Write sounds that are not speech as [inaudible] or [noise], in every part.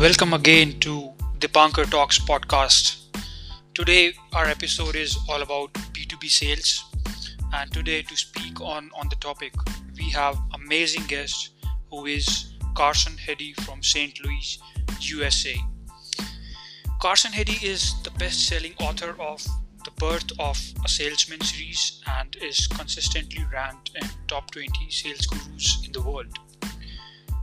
Welcome again to the Dipankar Talks podcast. Today, our episode is all about B2B sales. And today, to speak on, on the topic, we have amazing guest who is Carson Heady from St. Louis, USA. Carson Heady is the best selling author of The Birth of a Salesman series and is consistently ranked in top 20 sales gurus in the world.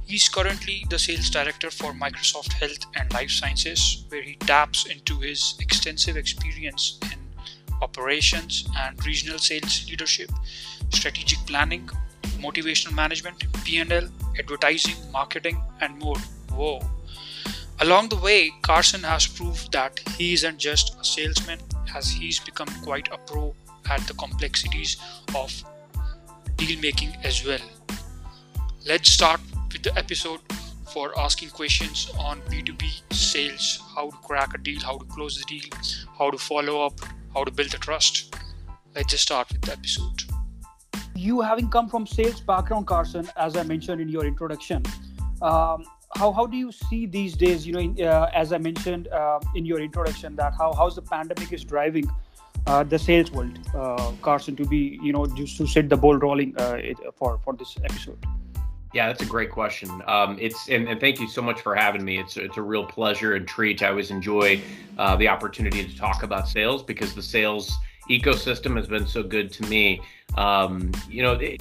He's currently the sales director for Microsoft Health and Life Sciences, where he taps into his extensive experience in operations and regional sales leadership, strategic planning, motivational management, P&L, advertising, marketing, and more. Whoa. Along the way, Carson has proved that he isn't just a salesman, as he's become quite a pro at the complexities of deal making as well. Let's start with the episode for asking questions on B2B sales, how to crack a deal, how to close the deal, how to follow up, how to build the trust. Let's just start with the episode. You having come from sales background, Carson, as I mentioned in your introduction, um, how, how do you see these days, you know, in, uh, as I mentioned uh, in your introduction, that how how's the pandemic is driving uh, the sales world, uh, Carson, to be, you know, just to set the ball rolling uh, for, for this episode? Yeah, that's a great question. Um, it's and, and, thank you so much for having me. It's it's a real pleasure and treat. I always enjoy uh, the opportunity to talk about sales because the sales ecosystem has been so good to me. Um, you know, it,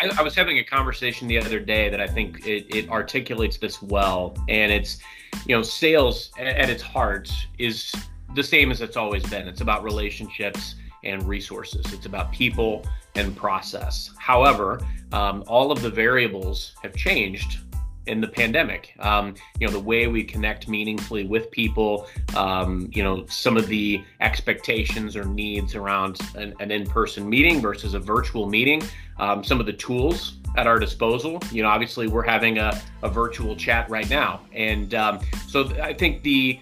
I, I, was having a conversation the other day that I think it, it articulates this well, and it's you know, sales at, at its heart is the same as it's always been. It's about relationships and resources. It's about people and process. However, um, all of the variables have changed in the pandemic. Um, you know, the way we connect meaningfully with people, um, you know, some of the expectations or needs around an, an in person meeting versus a virtual meeting, um, some of the tools at our disposal. You know, obviously, we're having a, a virtual chat right now. And um, so I think the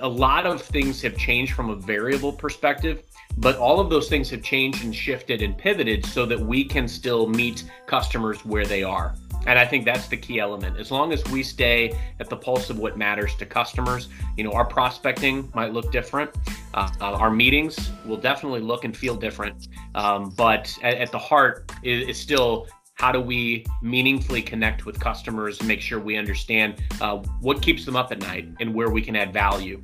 a lot of things have changed from a variable perspective but all of those things have changed and shifted and pivoted so that we can still meet customers where they are. And I think that's the key element. As long as we stay at the pulse of what matters to customers, you know, our prospecting might look different. Uh, uh, our meetings will definitely look and feel different. Um, but at, at, the heart is, still how do we meaningfully connect with customers and make sure we understand uh, what keeps them up at night and where we can add value.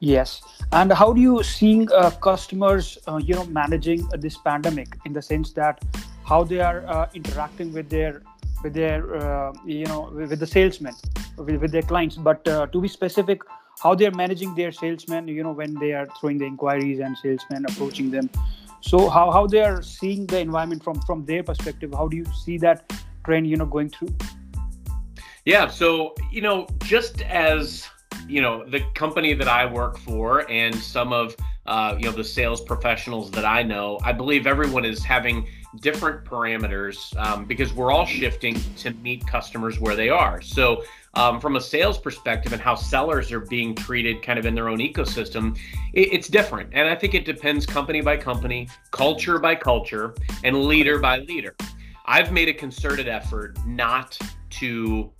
Yes. And how do you seeing uh, customers uh, you know managing uh, this pandemic in the sense that how they are uh, interacting with their with their uh, you know with the salesmen with, with their clients? But uh, to be specific how they're managing their salesmen you know when they are throwing the inquiries and salesmen approaching them. So how, how they are seeing the environment from from their perspective how do you see that trend you know going through? Yeah. So you know just as you know the company that I work for and some of uh, you know the sales professionals that I know, I believe everyone is having different parameters um, because we're all shifting to meet customers where they are. So um, from a sales perspective and how sellers are being treated kind of in their own ecosystem, it, it's different. And I think it depends company by company, culture by culture, and leader by leader. I've made a concerted effort not to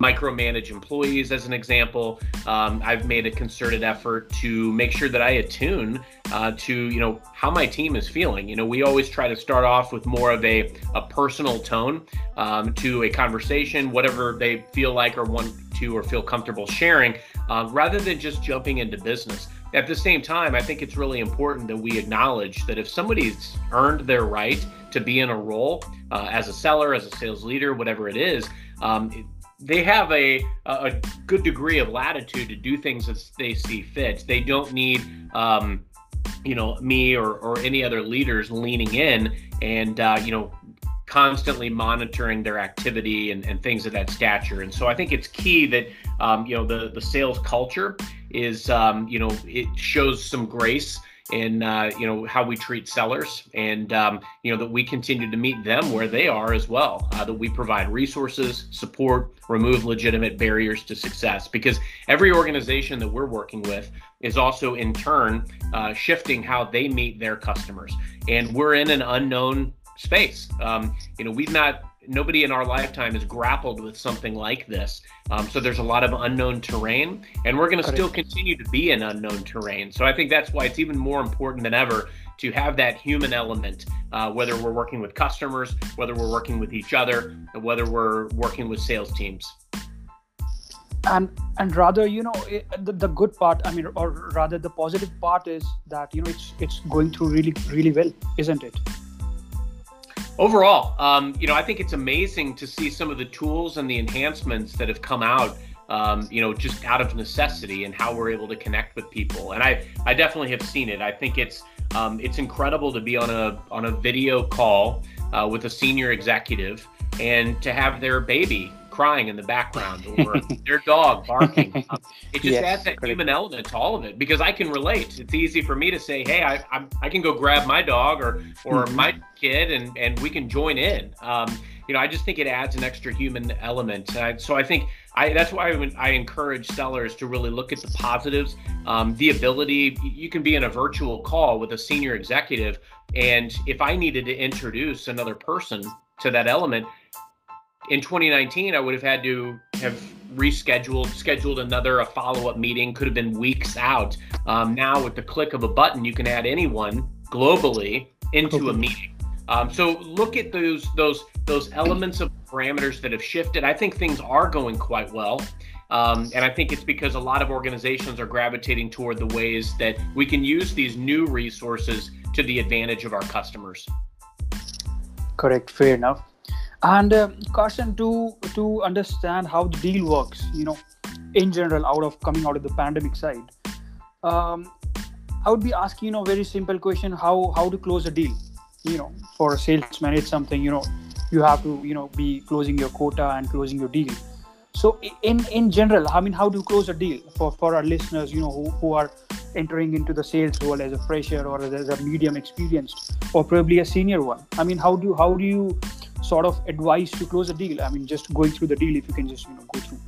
micromanage employees as an example. Um, i've made a concerted effort to make sure that i attune uh, to you know how my team is feeling. You know we always try to start off with more of a, a personal tone um, to a conversation whatever they feel like or want to or feel comfortable sharing uh, rather than just jumping into business. At the same time i think it's really important that we acknowledge that if somebody's earned their right to be in a role uh, as a seller as a sales leader whatever it is um, they have a a good degree of latitude to do things as they see fit. They don't need um, you know me or or any other leaders leaning in and uh, you know constantly monitoring their activity and, and things of that stature. And so I think it's key that um, you know the the sales culture is um, you know it shows some grace in uh, you know how we treat sellers and um, you know that we continue to meet them where they are as well uh, that we provide resources support remove legitimate barriers to success. Because every organization that we're working with is also in turn uh, shifting how they meet their customers. And we're in an unknown space. Um, you know we've not nobody in our lifetime has grappled with something like this. Um, so there's a lot of unknown terrain, and we're going to still continue to be in unknown terrain. So I think that's why it's even more important than ever to have that human element, uh, whether we're working with customers, whether we're working with each other, whether we're working with sales teams and and rather you know it, the, the good part i mean or rather the positive part is that you know it's it's going through really really well isn't it overall um, you know i think it's amazing to see some of the tools and the enhancements that have come out um, you know just out of necessity and how we're able to connect with people. And i i definitely have seen it. I think it's um, it's incredible to be on a on a video call uh, with a senior executive and to have their baby crying in the background [laughs] or their dog barking. Um, [laughs] it just yes, adds that human element to all of it because I can relate. It's easy for me to say, "Hey, I I, I can go grab my dog or or mm-hmm. my kid and and we can join in." Um, you know, I just think it adds an extra human element. I, so I think I, that's why I, I, encourage sellers to really look at the positives. Um, the ability, you can be in a virtual call with a senior executive, and if I needed to introduce another person to that element, in 2019, I would have had to have rescheduled, scheduled another a follow up meeting. Could have been weeks out. Um, now, with the click of a button, you can add anyone globally into a meeting. Um, so look at those those those elements of parameters that have shifted. I think things are going quite well. Um, and I think it's because a lot of organizations are gravitating toward the ways that we can use these new resources to the advantage of our customers. Correct. Fair enough and uh, Carson to to understand how the deal works you know in general out of coming out of the pandemic side um, I would be asking you know very simple question how how to close a deal you know for a salesman it's something you know you have to you know be closing your quota and closing your deal. So in in general I mean how do you close a deal for for our listeners you know who, who are entering into the sales role as a fresher or as a medium experienced or probably a senior one? I mean how do how do you sort of advice to close a deal? I mean, just going through the deal, if you can just you know go through.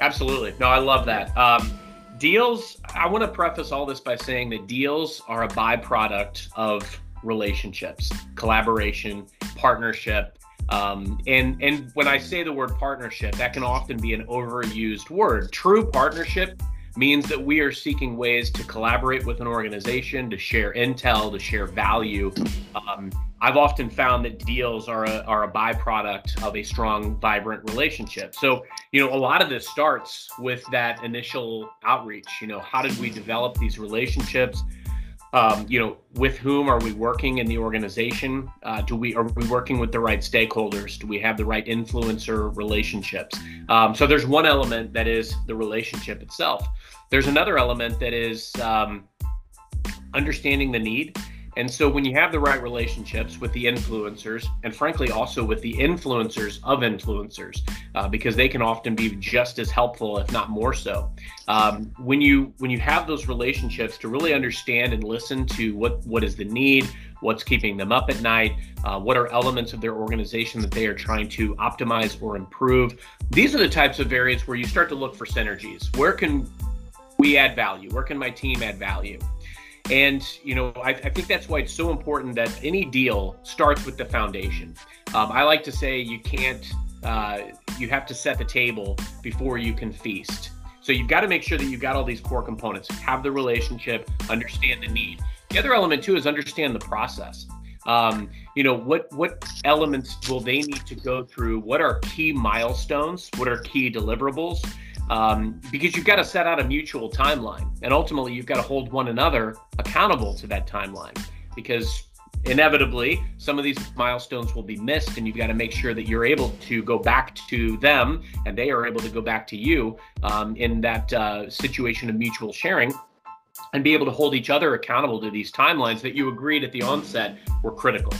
Absolutely. No, I love that. Um, deals. I want to preface all this by saying that deals are a byproduct of relationships, collaboration, partnership. Um, and and when I say the word partnership, that can often be an overused word. True partnership means that we are seeking ways to collaborate with an organization, to share intel, to share value. Um, I've often found that deals are a, are a byproduct of a strong, vibrant relationship. So, you know, a lot of this starts with that initial outreach. You know, how did we develop these relationships? Um, you know, with whom are we working in the organization? Uh, do we are we working with the right stakeholders? Do we have the right influencer relationships? Um, so there's one element that is the relationship itself. There's another element that is um, understanding the need and so when you have the right relationships with the influencers, and frankly also with the influencers of influencers, uh, because they can often be just as helpful, if not more so. Um, when you when you have those relationships to really understand and listen to what what is the need, what's keeping them up at night, uh, what are elements of their organization that they are trying to optimize or improve. These are the types of areas where you start to look for synergies. Where can we add value? Where can my team add value? And, you know, I, I, think that's why it's so important that any deal starts with the foundation. Um, I like to say you can't, uh, you have to set the table before you can feast. So you've got to make sure that you've got all these core components, have the relationship, understand the need. The other element too is understand the process. Um, you know what what elements will they need to go through what are key milestones what are key deliverables um, because you've got to set out a mutual timeline and ultimately you've got to hold one another accountable to that timeline because inevitably some of these milestones will be missed and you've got to make sure that you're able to go back to them and they are able to go back to you um, in that uh, situation of mutual sharing and be able to hold each other accountable to these timelines that you agreed at the onset were critical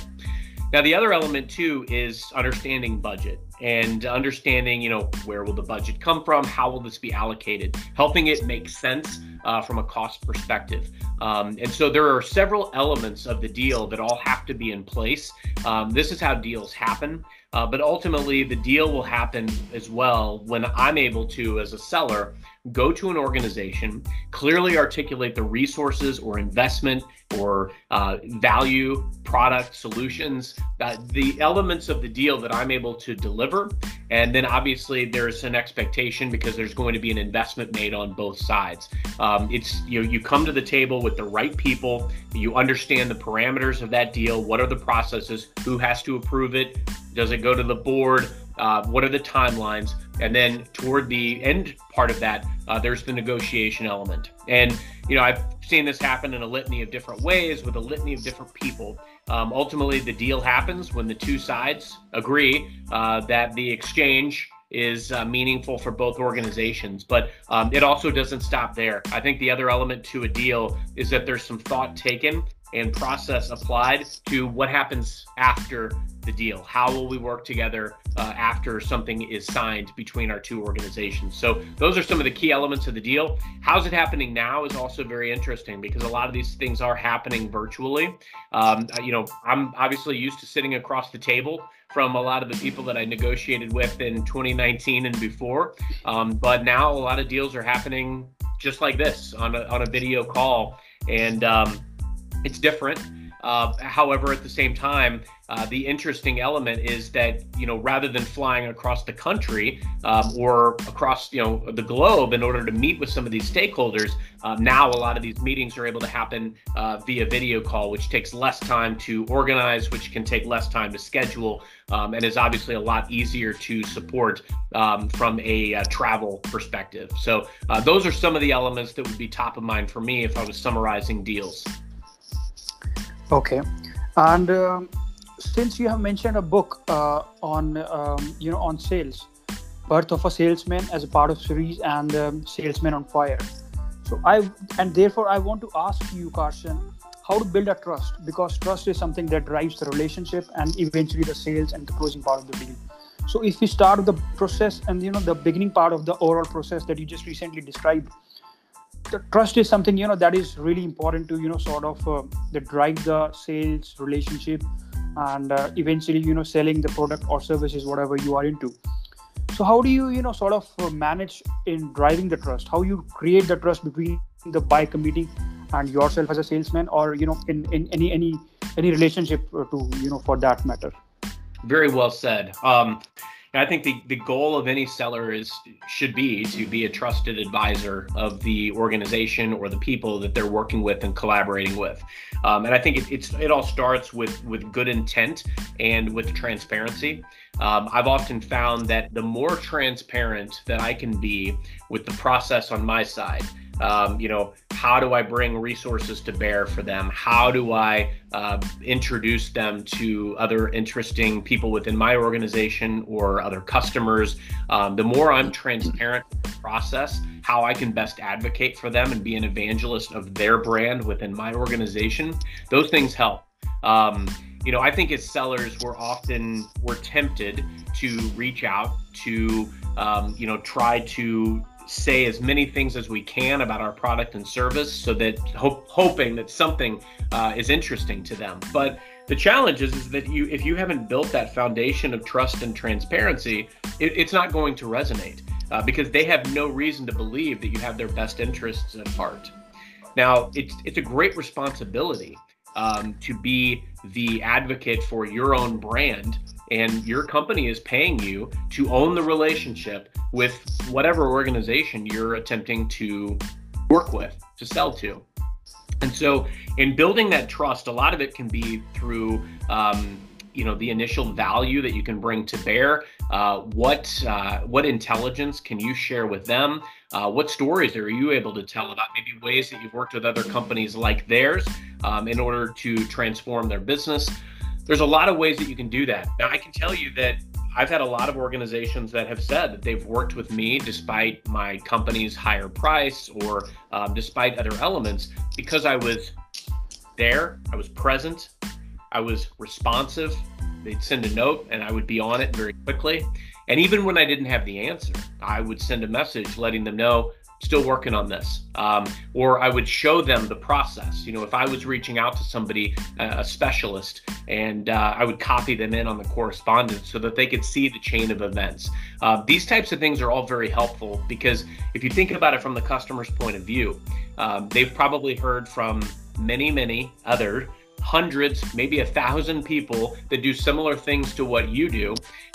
now the other element too is understanding budget and understanding, you know, where will the budget come from? How will this be allocated? Helping it make sense uh, from a cost perspective. Um, and so there are several elements of the deal that all have to be in place. Um, this is how deals happen. Uh, but ultimately, the deal will happen as well when I'm able to, as a seller, go to an organization, clearly articulate the resources or investment or uh, value, product, solutions, uh, the elements of the deal that I'm able to deliver. And then obviously there's an expectation because there's going to be an investment made on both sides. Um, it's you know you come to the table with the right people, you understand the parameters of that deal, what are the processes, who has to approve it, does it go to the board? Uh, what are the timelines? And then toward the end part of that, uh, there's the negotiation element. And, you know, I've seen this happen in a litany of different ways with a litany of different people. Um, ultimately, the deal happens when the two sides agree uh, that the exchange is uh, meaningful for both organizations. But um, it also doesn't stop there. I think the other element to a deal is that there's some thought taken and process applied to what happens after the deal. How will we work together uh, after something is signed between our two organizations? So, those are some of the key elements of the deal. How's it happening now is also very interesting because a lot of these things are happening virtually. Um, you know, I'm obviously used to sitting across the table from a lot of the people that I negotiated with in 2019 and before. Um, but now a lot of deals are happening just like this on a, on a video call. And, um, it's different. Uh, however, at the same time, uh, the interesting element is that you know rather than flying across the country um, or across you know the globe in order to meet with some of these stakeholders, uh, now a lot of these meetings are able to happen uh, via video call, which takes less time to organize, which can take less time to schedule, um, and is obviously a lot easier to support um, from a uh, travel perspective. So uh, those are some of the elements that would be top of mind for me if I was summarizing deals. Okay, and um, since you have mentioned a book uh, on um, you know on sales, birth of a salesman as a part of series and um, salesman on fire. So I and therefore I want to ask you, Carson, how to build a trust because trust is something that drives the relationship and eventually the sales and the closing part of the deal. So if we start the process and you know the beginning part of the overall process that you just recently described, the trust is something you know that is really important to you know sort of uh, the drive the sales relationship and uh, eventually you know selling the product or services whatever you are into. So how do you you know sort of uh, manage in driving the trust? How you create the trust between the buy committee and yourself as a salesman or you know in, in any any any relationship uh, to you know for that matter? Very well said. Um I think the, the goal of any seller is should be to be a trusted advisor of the organization or the people that they're working with and collaborating with. Um, and I think it, it's it all starts with with good intent and with transparency. Um, I've often found that the more transparent that I can be with the process on my side, um, you know, how do I bring resources to bear for them? How do I uh, introduce them to other interesting people within my organization or other customers? Um, the more I'm transparent process, how I can best advocate for them and be an evangelist of their brand within my organization, those things help. Um, you know, I think as sellers, we're often we're tempted to reach out to, um, you know, try to say as many things as we can about our product and service so that hope, hoping that something uh, is interesting to them. But the challenge is, is that you if you haven't built that foundation of trust and transparency it, it's not going to resonate uh, because they have no reason to believe that you have their best interests at heart. Now it's it's a great responsibility um, to be the advocate for your own brand and your company is paying you to own the relationship with whatever organization you're attempting to work with to sell to. And so in building that trust a lot of it can be through um, you know the initial value that you can bring to bear uh, what uh, what intelligence can you share with them? Uh, what stories are you able to tell about maybe ways that you've worked with other companies like theirs um, in order to transform their business there's a lot of ways that you can do that. Now, I can tell you that I've had a lot of organizations that have said that they've worked with me despite my company's higher price or um, despite other elements because I was there, I was present, I was responsive. They'd send a note and I would be on it very quickly. And even when I didn't have the answer, I would send a message letting them know still working on this. Um, or I would show them the process. You know, if I was reaching out to somebody, uh, a specialist, and uh, I would copy them in on the correspondence so that they could see the chain of events. Uh, these types of things are all very helpful because if you think about it from the customer's point of view, um, they've probably heard from many, many other hundreds, maybe a thousand people that do similar things to what you do.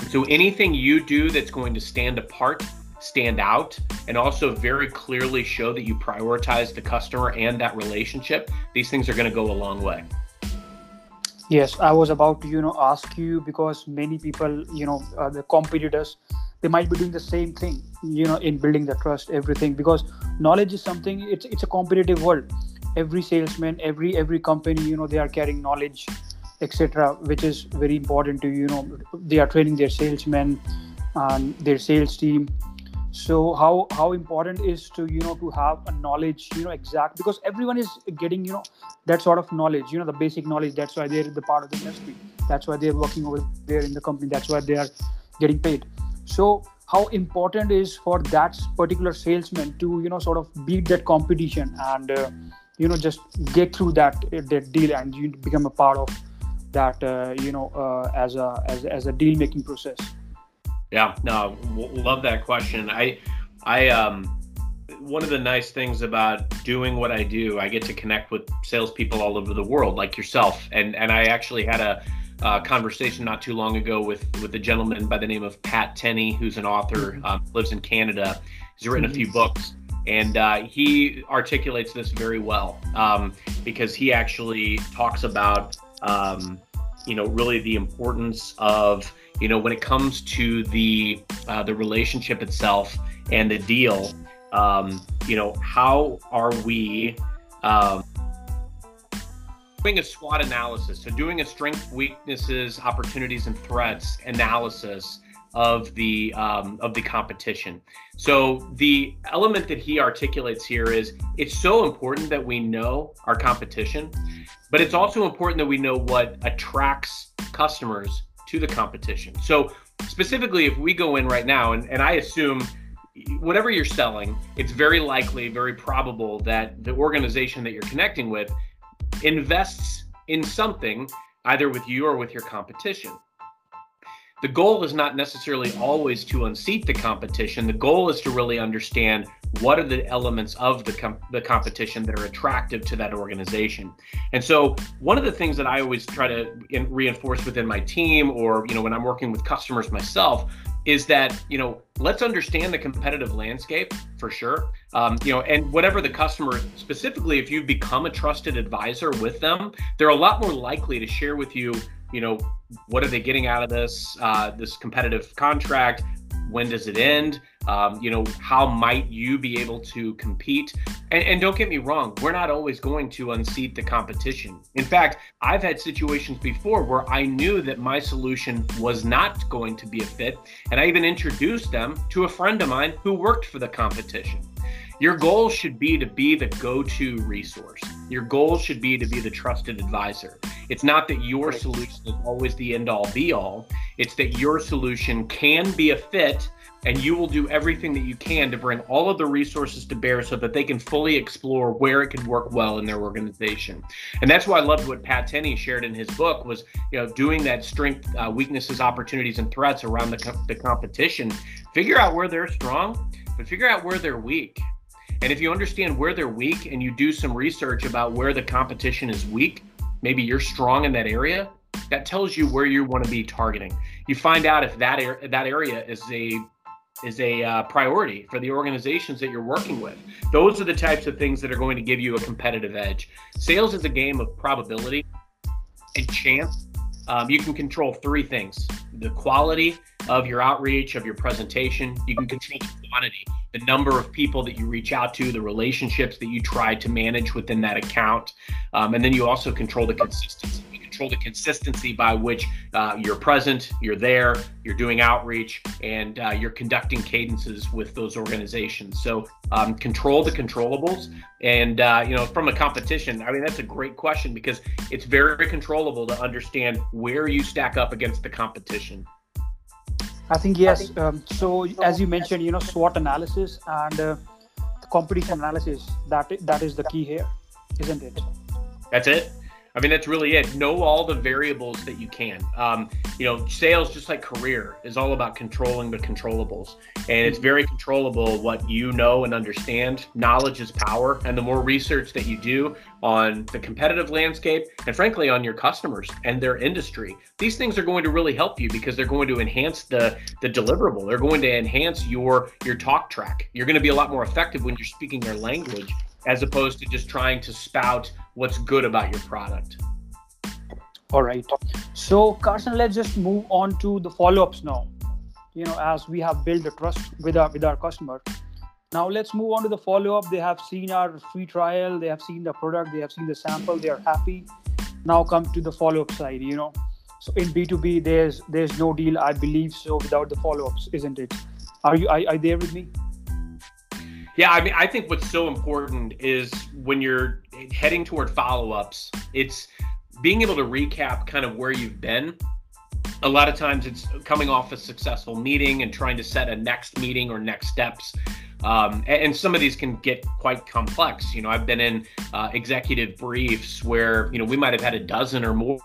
so anything you do that's going to stand apart, stand out, and also very clearly show that you prioritize the customer and that relationship, these things are going to go a long way. Yes, I was about to, you know, ask you because many people, you know, uh, the competitors, they might be doing the same thing, you know, in building the trust, everything. Because knowledge is something. It's it's a competitive world every salesman every every company you know they are carrying knowledge etc which is very important to you know they are training their salesmen and their sales team so how how important is to you know to have a knowledge you know exact because everyone is getting you know that sort of knowledge you know the basic knowledge. That's why they're the part of the industry. That's why they're working over there in the company. That's why they are getting paid. So how important is for that particular salesman to you know sort of beat that competition and uh, you know just get through that that deal and you become a part of that uh, you know uh, as a as, as a deal making process yeah no love that question i i um one of the nice things about doing what i do i get to connect with salespeople all over the world like yourself and and i actually had a uh, conversation not too long ago with with a gentleman by the name of Pat Tinney, who's an author, mm-hmm. um, lives in Canada. He's written a few mm-hmm. books, and uh, he articulates this very well um, because he actually talks about, um, you know, really the importance of, you know, when it comes to the uh, the relationship itself and the deal, um, you know, how are we um, doing a SWOT analysis? So doing a strength, weaknesses, opportunities, and threats analysis of the um, of the competition. So the element that he articulates here is it's so important that we know our competition, but it's also important that we know what attracts customers to the competition. So specifically, if we go in right now, and, and I assume whatever you're selling, it's very likely, very probable that the organization that you're connecting with invests in something either with you or with your competition the goal is not necessarily always to unseat the competition. The goal is to really understand what are the elements of the, com- the competition that are attractive to that organization. And so, one of the things that I always try to in- reinforce within my team, or you know, when I'm working with customers myself, is that you know let's understand the competitive landscape for sure um, you know and whatever the customer specifically if you've become a trusted advisor with them they're a lot more likely to share with you you know, what are they getting out of this uh, this competitive contract? When does it end? Um, you know, how might you be able to compete? And, and don't get me wrong, we're not always going to unseat the competition. In fact, I've had situations before where I knew that my solution was not going to be a fit, and I even introduced them to a friend of mine who worked for the competition. Your goal should be to be the go to resource. Your goal should be to be the trusted advisor. It's not that your solution is always the end all be all, it's that your solution can be a fit and you will do everything that you can to bring all of the resources to bear so that they can fully explore where it can work well in their organization. And that's why i loved what pat tinney shared in his book was you know doing that strength uh, weaknesses opportunities and threats around the, co- the competition. Figure out where they're strong but figure out where they're weak and if you understand where they're weak and you do some research about where the competition is weak, maybe you're strong in that area, that tells you where you want to be targeting. You find out if that er- that area is a is a uh, priority for the organizations that you're working with. Those are the types of things that are going to give you a competitive edge. Sales is a game of probability and chance. Um, you can control three things: the quality of your outreach, of your presentation. You can control quantity the number of people that you reach out to, the relationships that you try to manage within that account. Um, and then you also control the consistency. Control the consistency by which uh, you're present, you're there, you're doing outreach, and uh, you're conducting cadences with those organizations. So um, control the controllables. And, uh, you know, from a competition, I mean, that's a great question because it's very controllable to understand where you stack up against the competition. I think yes. Um, so as you mentioned, you know, SWOT analysis and uh, competition analysis that that is the key here, isn't it? That's it. I mean, that's really it. Know all the variables that you can. Um, you know, sales, just like career, is all about controlling the controllables. And it's very controllable what you know and understand. Knowledge is power. And the more research that you do on the competitive landscape and, frankly, on your customers and their industry, these things are going to really help you because they're going to enhance the, the deliverable. They're going to enhance your, your talk track. You're going to be a lot more effective when you're speaking their language as opposed to just trying to spout what's good about your product. All right. So, Carson, let's just move on to the follow-ups now. You know, as we have built the trust with our with our customer. Now let's move on to the follow-up. They have seen our free trial, they have seen the product, they have seen the sample, they are happy. Now come to the follow-up side, you know. So in B2B, there's there's no deal, I believe so, without the follow-ups, isn't it? Are you are, are there with me? Yeah, I mean, I think what's so important is when you're heading toward follow ups, it's being able to recap kind of where you've been. A lot of times it's coming off a successful meeting and trying to set a next meeting or next steps. Um, and, some of these can get quite complex. You know, I've been in uh, executive briefs where, you know, we might have had a dozen or more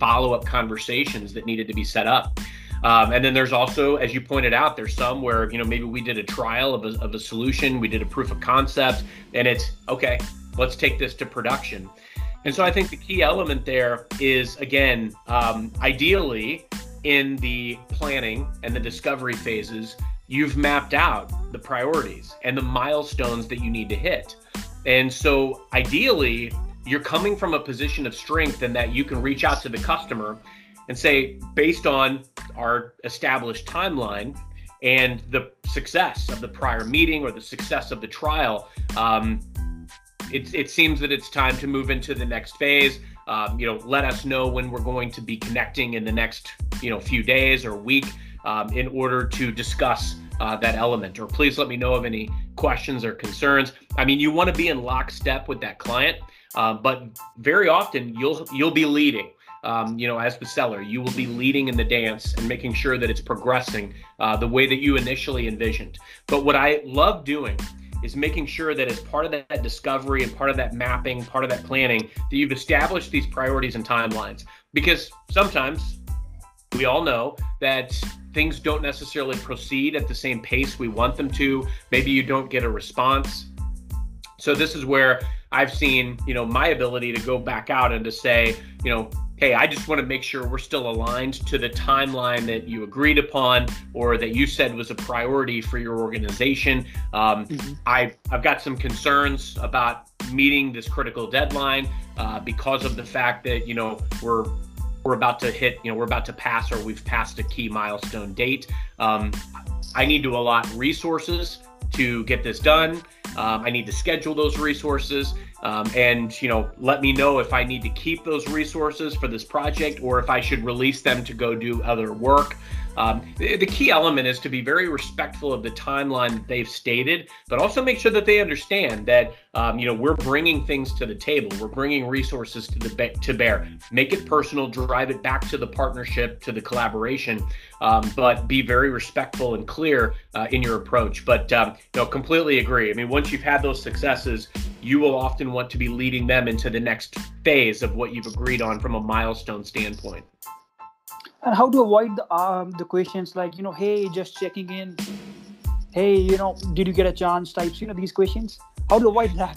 follow up conversations that needed to be set up. Um, and then there's also, as you pointed out, there's some where you know maybe we did a trial of a, of a solution, we did a proof of concept, and it's okay. Let's take this to production. And so I think the key element there is again, um, ideally in the planning and the discovery phases, you've mapped out the priorities and the milestones that you need to hit. And so ideally, you're coming from a position of strength in that you can reach out to the customer and say, based on our established timeline and the success of the prior meeting or the success of the trial, um, it, it seems that it's time to move into the next phase. Um, you know, let us know when we're going to be connecting in the next, you know, few days or week um, in order to discuss uh, that element. Or please let me know of any questions or concerns. I mean, you want to be in lockstep with that client, uh, but very often you'll you'll be leading um, you know, as the seller, you will be leading in the dance and making sure that it's progressing uh, the way that you initially envisioned. But what I love doing is making sure that as part of that discovery and part of that mapping, part of that planning, that you've established these priorities and timelines. Because sometimes we all know that things don't necessarily proceed at the same pace we want them to. Maybe you don't get a response. So this is where I've seen, you know, my ability to go back out and to say, you know, hey, I just want to make sure we're still aligned to the timeline that you agreed upon or that you said was a priority for your organization. Um, mm-hmm. I, I've got some concerns about meeting this critical deadline uh, because of the fact that, you know, we're we're about to hit, you know, we're about to pass or we've passed a key milestone date. Um, I need to allot resources to get this done. Um, I need to schedule those resources um, and you know let me know if I need to keep those resources for this project or if I should release them to go do other work. Um, the, the, key element is to be very respectful of the timeline that they've stated, but also make sure that they understand that um, you know we're bringing things to the table, we're bringing resources to the to bear. Make it personal, drive it back to the partnership, to the collaboration, um, but be very respectful and clear uh, in your approach. But um, know, completely agree. I mean, once you've had those successes, you will often want to be leading them into the next phase of what you've agreed on from a milestone standpoint and how to avoid the um, the questions like you know hey just checking in. Hey you know did you get a chance? types you know these questions. How to avoid that.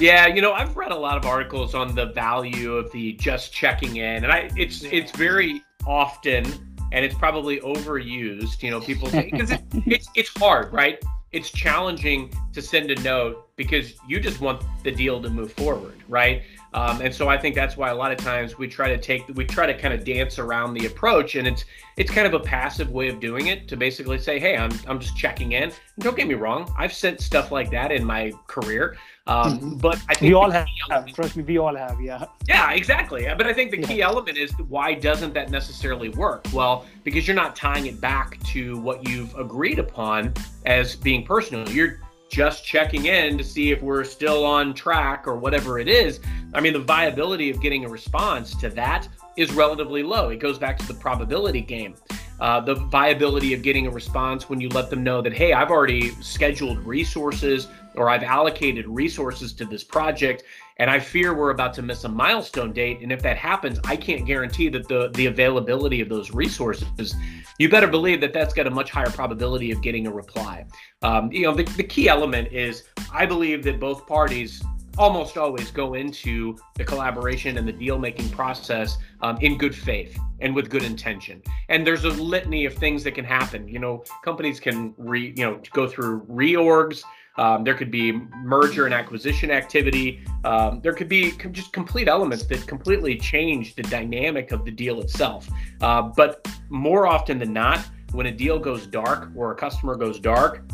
Yeah you know i've read a lot of articles on the value of the just checking in and i it's it's very often and it's probably overused you know people because it, [laughs] it's it's hard right? It's challenging to send a note because you just want the deal to move forward right um, and so I think that's why a lot of times we try to take we try to kind of dance around the approach, and it's it's kind of a passive way of doing it to basically say, hey, I'm I'm just checking in. And don't get me wrong, I've sent stuff like that in my career, um, mm-hmm. but I think we all have. Element, trust me, we all have. Yeah. Yeah, exactly. But I think the key yeah. element is why doesn't that necessarily work? Well, because you're not tying it back to what you've agreed upon as being personal. You're just checking in to see if we're still on track or whatever it is. I mean, the viability of getting a response to that is relatively low. It goes back to the probability game. uh, the viability of getting a response when you let them know that, hey, I've already scheduled resources or I've allocated resources to this project and I fear we're about to miss a milestone date. And if that happens, I can't guarantee that the the availability of those resources. You better believe that that's got a much higher probability of getting a reply. Um, you know, the, the key element is I believe that both parties almost always go into the collaboration and the deal making process um, in good faith and with good intention. And there's a litany of things that can happen. You know, companies can re, you know, go through reorgs. Um, there could be merger and acquisition activity. Um, there could be just complete elements that completely change the dynamic of the deal itself. Uh, but more often than not, when a deal goes dark or a customer goes dark,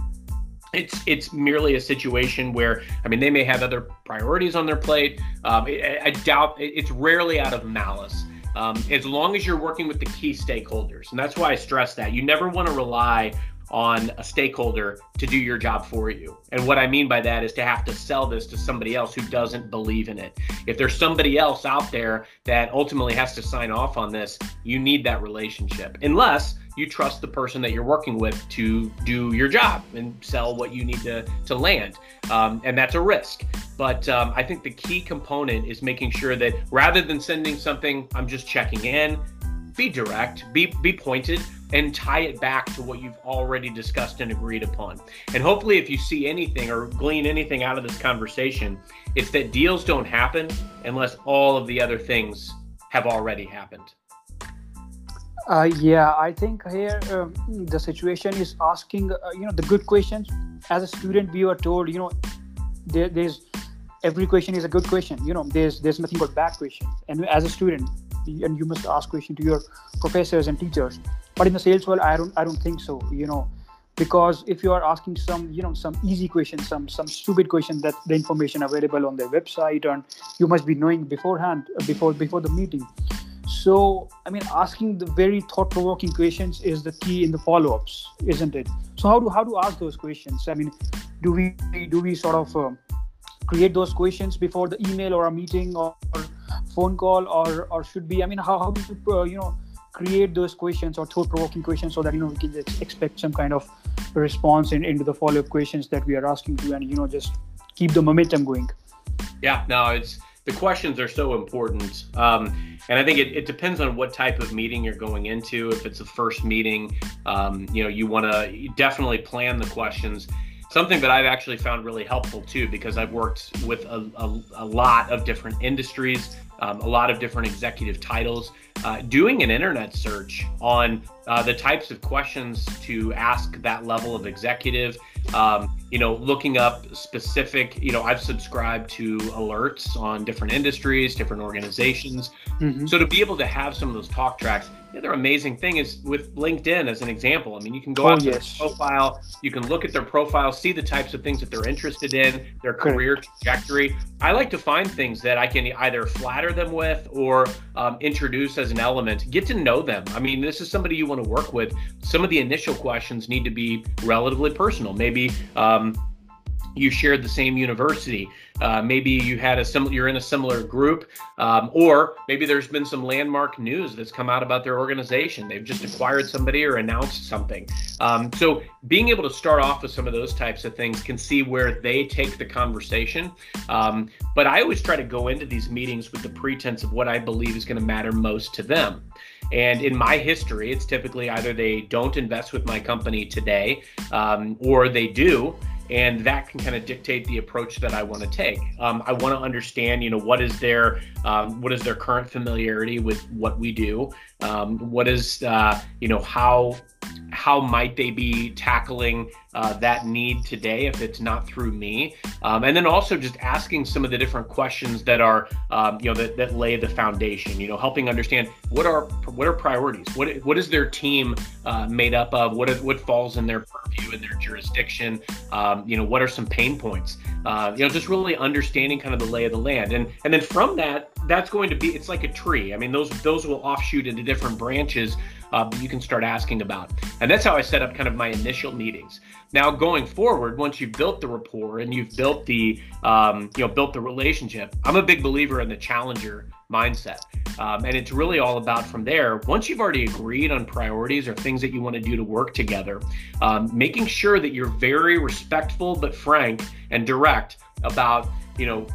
it's it's merely a situation where I mean they may have other priorities on their plate. Um, I, I, doubt it's rarely out of malice. Um, as long as you're working with the key stakeholders, and that's why I stress that you never want to rely on a stakeholder to do your job for you. And what I mean by that is to have to sell this to somebody else who doesn't believe in it. If there's somebody else out there that ultimately has to sign off on this, you need that relationship. Unless you trust the person that you're working with to do your job and sell what you need to, to land. Um, and that's a risk. But um, I think the key component is making sure that rather than sending something, I'm just checking in, be direct, be, be pointed, and tie it back to what you've already discussed and agreed upon. And hopefully, if you see anything or glean anything out of this conversation, it's that deals don't happen unless all of the other things have already happened. Uh, yeah, I think here um, the situation is asking, uh, you know, the good questions. As a student, we were told, you know, there, there's every question is a good question. You know, there's there's nothing but bad questions. And as a student, and you must ask question to your professors and teachers. But in the sales world, I don't I don't think so. You know, because if you are asking some you know some easy questions, some some stupid question that the information available on their website, and you must be knowing beforehand before before the meeting so, I mean, asking the very thought-provoking questions is the key in the follow-ups, isn't it? So, how do how to ask those questions? I mean, do we do we sort of uh, create those questions before the email or a meeting or, or phone call, or or should be? I mean, how how do you uh, you know create those questions or thought-provoking questions so that you know we can expect some kind of response in, into the follow-up questions that we are asking to, and you know just keep the momentum going. Yeah, no, it's the questions are so important. Um, and I think it, it, depends on what type of meeting you're going into. If it's a first meeting, um, you know, you want to definitely plan the questions. Something that I've actually found really helpful too, because I've worked with a, a, a lot of different industries, um, a lot of different executive titles. Uh, doing an internet search on uh, the types of questions to ask that level of executive um, you know, looking up specific, you know, I've subscribed to alerts on different industries, different organizations. Mm-hmm. So to be able to have some of those talk tracks, the other amazing thing is with LinkedIn as an example. I mean, you can go oh, out to yes. their profile, you can look at their profile, see the types of things that they're interested in, their career trajectory. I like to find things that I can either flatter them with or um, introduce as an element. Get to know them. I mean, this is somebody you want to work with. Some of the initial questions need to be relatively personal. Maybe um, you shared the same university. Uh, maybe you had a similar, you're in a similar group, um, or maybe there's been some landmark news that's come out about their organization. They've just acquired somebody or announced something. Um, so being able to start off with some of those types of things can see where they take the conversation. Um, but I always try to go into these meetings with the pretense of what I believe is going to matter most to them. And in my history, it's typically either they don't invest with my company today, um, or they do and that can kind of dictate the approach that I want to take. Um, I want to understand, you know, what is their um, what is their current familiarity with what we do, um, what is uh, you know how how might they be tackling uh, that need today if it's not through me? Um, and then also just asking some of the different questions that are um, you know that, that lay the foundation you know helping understand what are what are priorities? What what is their team uh, made up of? What what falls in their purview in their jurisdiction? Um, you know what are some pain points? Uh, you know just really understanding kind of the lay of the land. And and then from that that's going to be it's like a tree. I mean those those will offshoot into different branches uh, you can start asking about. And that's how I set up kind of my initial meetings. Now, going forward, once you've built the rapport and you've built the, um, you know, built the relationship, I'm a big believer in the challenger mindset. Um, and it's really all about from there. Once you've already agreed on priorities or things that you want to do to work together, um, making sure that you're very respectful but frank and direct about, you know,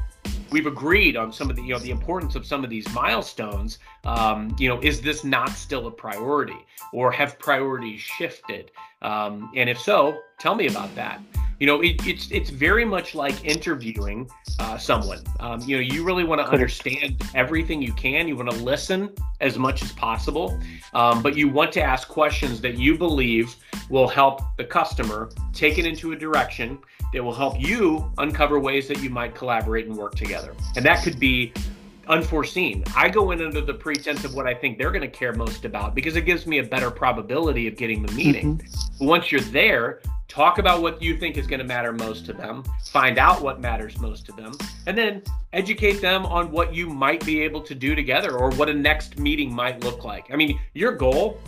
we've agreed on some of the you know the importance of some of these milestones um, you know is this not still a priority or have priorities shifted um, and if so tell me about that. You know it, it's it's very much like interviewing uh, someone. Um, you know you really want to understand everything you can. You want to listen as much as possible. Um, but you want to ask questions that you believe will help the customer take it into a direction that will help you uncover ways that you might collaborate and work together. And that could be unforeseen. I go in under the pretense of what I think they're going to care most about because it gives me a better probability of getting the meeting. Mm-hmm. Once you're there, talk about what you think is going to matter most to them, find out what matters most to them, and then educate them on what you might be able to do together or what a next meeting might look like. I mean, your goal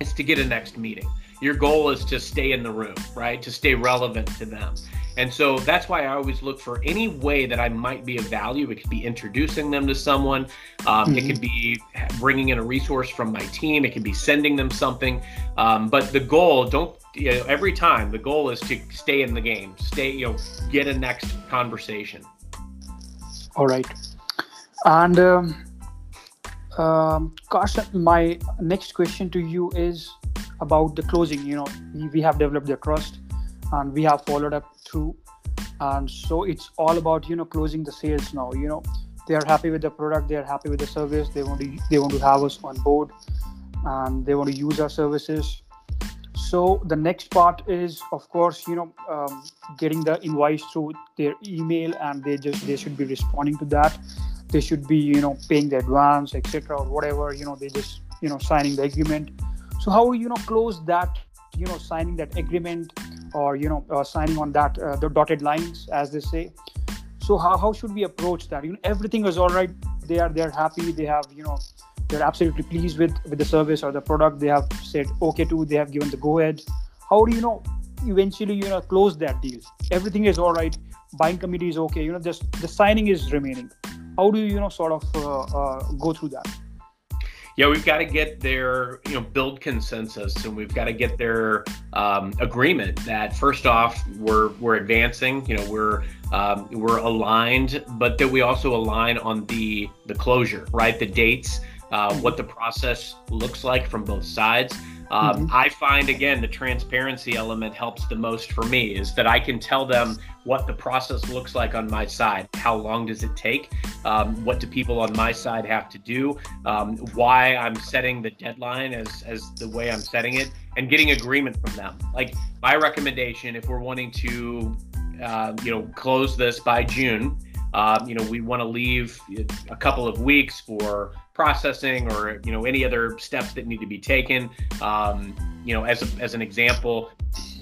is to get a next meeting. Your goal is to stay in the room, right? To stay relevant to them. And so that's why I always look for any way that I might be of value. It could be introducing them to someone, um, mm-hmm. it could be bringing in a resource from my team, it could be sending them something. Um, but the goal, don't you know, every time the goal is to stay in the game, stay, you know, get a next conversation. All right. And um, um, Carson, my next question to you is about the closing. You know, we have developed the trust and we have followed up through. And so it's all about you know closing the sales now you know. They are happy with the product they are happy with the service they want to they want to have us on board and they want to use our services. So the next part is of course you know um, getting the invoice through their email and they just they should be responding to that. They should be you know paying the advance etc or whatever you know they just you know signing the agreement so how you know close that you know signing that agreement or you know uh, signing on that uh, the dotted lines as they say? So how, how should we approach that? You know everything is all right. They are they're happy. They have you know they're absolutely pleased with with the service or the product. They have said okay to they have given the go ahead how do you know eventually you know close that deal? Everything is all right. Buying committee is okay. You know just the signing is remaining. How do you you know sort of uh, uh go through that yeah, we've got to get their, you know, build consensus, and we've got to get their um, agreement that first off, we're we're advancing, you know, we're um, we're aligned, but that we also align on the the closure, right? The dates, uh, what the process looks like from both sides. Um, mm-hmm. I find again the transparency element helps the most for me is that I can tell them what the process looks like on my side. How long does it take? Um, what do people on my side have to do? Um, why I'm setting the deadline as as the way I'm setting it, and getting agreement from them. Like my recommendation, if we're wanting to, uh, you know, close this by June. Um, you know, we want to leave a couple of weeks for processing or you know any other steps that need to be taken. Um, you know, as a, as an example,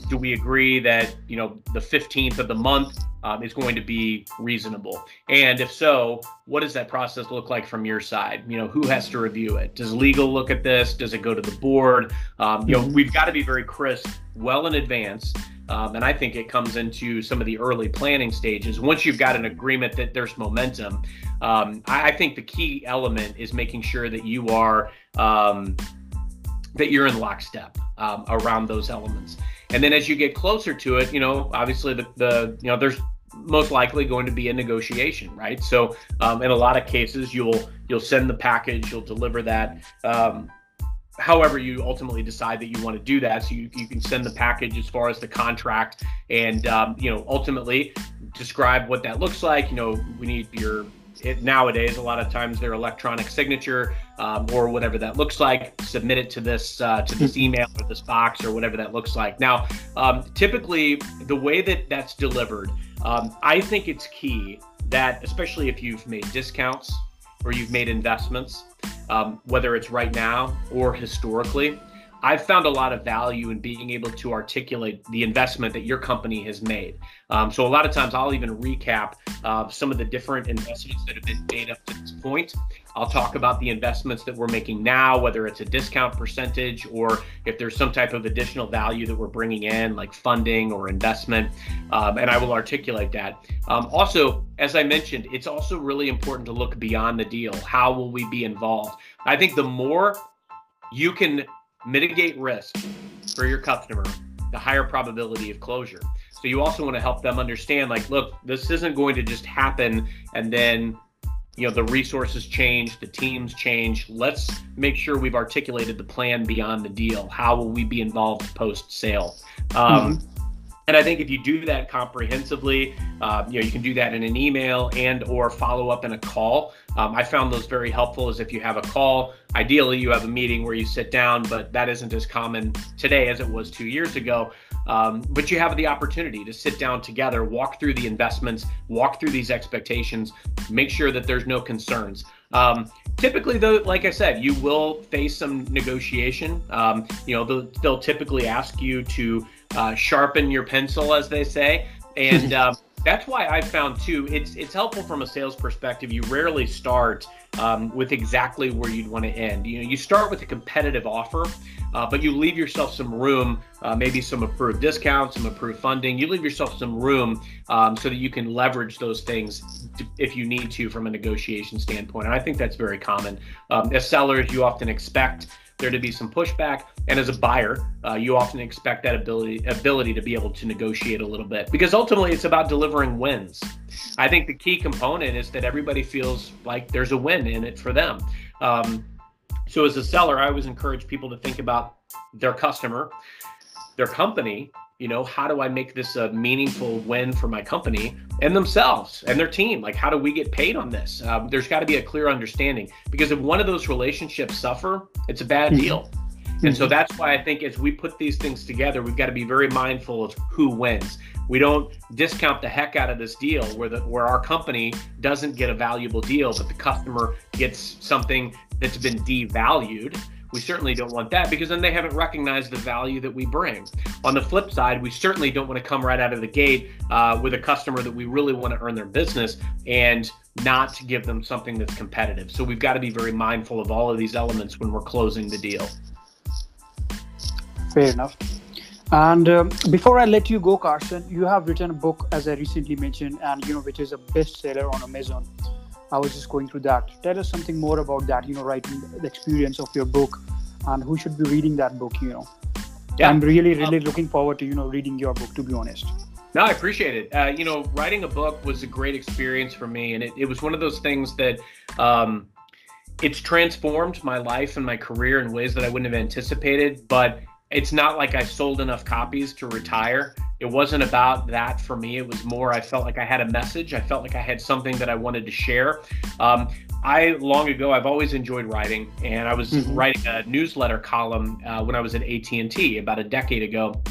do we agree that you know the 15th of the month um, is going to be reasonable? And if so, what does that process look like from your side? You know, who has to review it? Does legal look at this? Does it go to the board? Um, you know, mm-hmm. we've got to be very crisp well in advance um, and I think it comes into some of the early planning stages. Once you've got an agreement that there's momentum, um, I, I, think the key element is making sure that you are um, that you're in lockstep um, around those elements. And then as you get closer to it, you know, obviously the, the you know there's most likely going to be a negotiation, right? So um, in a lot of cases, you'll you'll send the package, you'll deliver that. Um, however you ultimately decide that you want to do that. So you, you can send the package as far as the contract and um, you know ultimately describe what that looks like. You know we need your it, nowadays a lot of times their electronic signature um, or whatever that looks like. Submit it to this uh, to this email or this box or whatever that looks like. Now um, typically the way that that's delivered um, i think it's key that especially if you've made discounts or you've made investments um, whether it's right now or historically, I've found a lot of value in being able to articulate the investment that your company has made. Um, so a lot of times I'll even recap uh, some of the different investments that have been made up to this point. I'll talk about the investments that we're making now, whether it's a discount percentage or if there's some type of additional value that we're bringing in, like funding or investment, um, and I will articulate that. Um, also, as I mentioned, it's also really important to look beyond the deal. How will we be involved? I think the more you can mitigate risk for your customer, the higher probability of closure. So you also want to help them understand like, look, this isn't going to just happen and then you know the resources change the teams change let's make sure we've articulated the plan beyond the deal how will we be involved post sale um, mm-hmm. And I think if you do that comprehensively, uh, you know, you can do that in an email and or follow up in a call. Um, I found those very helpful. As if you have a call, ideally you have a meeting where you sit down, but that isn't as common today as it was two years ago. Um, but you have the opportunity to sit down together, walk through the investments, walk through these expectations, make sure that there's no concerns. Um, typically, though, like I said, you will face some negotiation. Um, you know, they'll, they'll, typically ask you to uh, sharpen your pencil, as they say, and uh, [laughs] that's why I found too. It's it's helpful from a sales perspective. You rarely start um, with exactly where you'd want to end. You know, you start with a competitive offer, uh, but you leave yourself some room, uh, maybe some approved discounts, some approved funding. You leave yourself some room um, so that you can leverage those things to, if you need to from a negotiation standpoint. And I think that's very common. Um, as sellers, you often expect there to be some pushback. And as a buyer, uh, you often expect that ability ability to be able to negotiate a little bit because ultimately it's about delivering wins. I think the key component is that everybody feels like there's a win in it for them. Um, so as a seller, I always encourage people to think about their customer, their company, you know how do i make this a meaningful win for my company and themselves and their team like how do we get paid on this um, there's got to be a clear understanding because if one of those relationships suffer it's a bad mm-hmm. deal and so mm-hmm. that's why i think as we put these things together we've got to be very mindful of who wins we don't discount the heck out of this deal where the where our company doesn't get a valuable deal but the customer gets something that's been devalued we certainly don't want that because then they haven't recognized the value that we bring. On the flip side, we certainly don't want to come right out of the gate uh, with a customer that we really want to earn their business and not give them something that's competitive. So we've got to be very mindful of all of these elements when we're closing the deal. Fair enough. And um, before I let you go, Carson, you have written a book, as I recently mentioned, and you know, which is a bestseller on Amazon. I was just going through that. Tell us something more about that, you know, writing the experience of your book and who should be reading that book, you know. Yeah. I'm really, really um, looking forward to, you know, reading your book, to be honest. No, I appreciate it. Uh, you know, writing a book was a great experience for me. And it, it was one of those things that um, it's transformed my life and my career in ways that I wouldn't have anticipated. But it's not like I sold enough copies to retire. It wasn't about that for me. It was more, I felt like I had a message. I felt like I had something that I wanted to share. Um, I long ago, I've always enjoyed writing, and I was mm-hmm. writing a newsletter column uh, when I was at AT and T about a decade ago.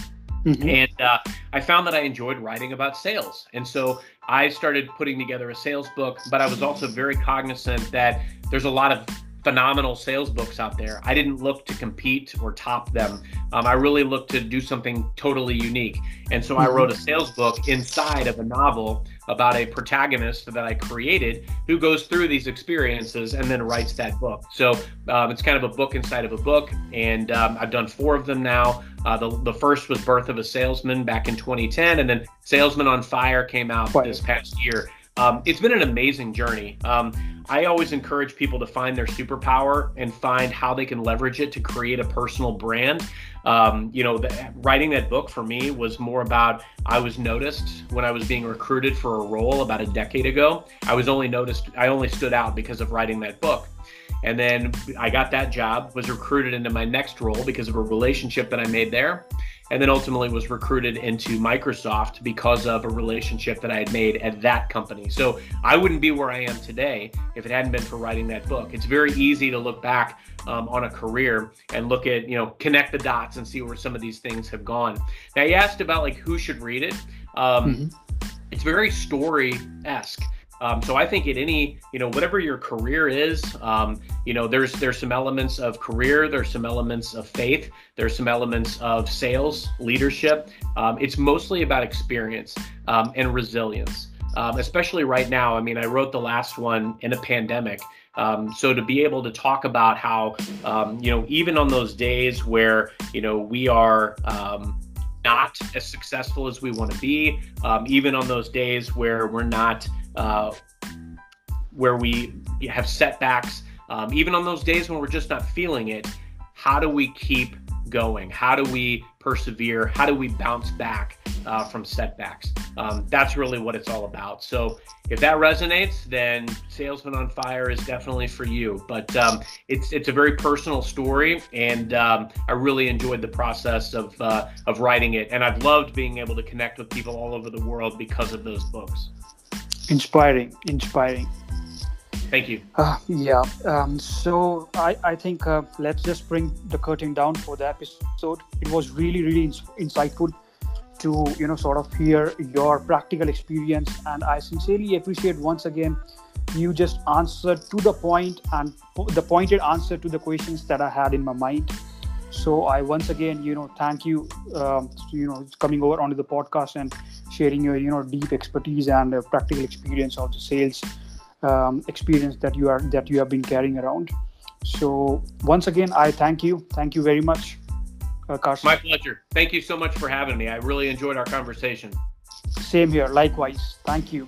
Mm-hmm. And uh, I found that I enjoyed writing about sales. And so I started putting together a sales book, but I was also very cognizant that there's a lot of phenomenal sales books out there. I didn't look to compete or top them. Um, I really looked to do something totally unique. And so I mm-hmm. wrote a sales book inside of a novel about a protagonist that I created who goes through these experiences and then writes that book. So um, it's kind of a book inside of a book. And um, I've done four of them now. Uh, the, the first was Birth of a Salesman back in 2010. And then Salesman on Fire came out this past year. Um, it's been an amazing journey. Um, I always encourage people to find their superpower and find how they can leverage it to create a personal brand. Um, you know, the, writing that book for me was more about I was noticed when I was being recruited for a role about a decade ago. I was only noticed, I only stood out because of writing that book. And then I got that job, was recruited into my next role because of a relationship that I made there and then ultimately was recruited into Microsoft because of a relationship that I had made at that company. So I wouldn't be where I am today if it hadn't been for writing that book. It's very easy to look back um, on a career and look at, you know, connect the dots and see where some of these things have gone. Now, you asked about like who should read it. Um, mm-hmm. It's very story esque. Um, so I think at any, you know, whatever your career is, um, you know, there's there's some elements of career, there's some elements of faith, there's some elements of sales, leadership. Um, it's mostly about experience um, and resilience, um, especially right now. I mean, I wrote the last one in a pandemic. Um, so to be able to talk about how, you know, even on those days where, you know, we are, not as successful as we want to be, um, even on those days where we're not, uh, where we have setbacks, um, even on those days when we're just not feeling it. How do we keep going? How do we persevere? How do we bounce back uh, from setbacks? Um, that's really what it's all about. So if that resonates, then Salesman on Fire is definitely for you. But um, it's it's a very personal story, and um, I really enjoyed the process of uh, of writing it, and I've loved being able to connect with people all over the world because of those books. Inspiring, inspiring. Thank you. Uh, yeah. Um, so I, I think uh, let's just bring the curtain down for the episode. It was really, really ins- insightful to you know sort of hear your practical experience, and I sincerely appreciate once again you just answered to the point and the pointed answer to the questions that I had in my mind. So I once again, you know, thank you, um, you know, coming over onto the podcast and sharing your, you know, deep expertise and uh, practical experience of the sales um, experience that you are that you have been carrying around. So once again, I thank you. Thank you very much, uh, Carson. My pleasure. Thank you so much for having me. I really enjoyed our conversation. Same here. Likewise. Thank you.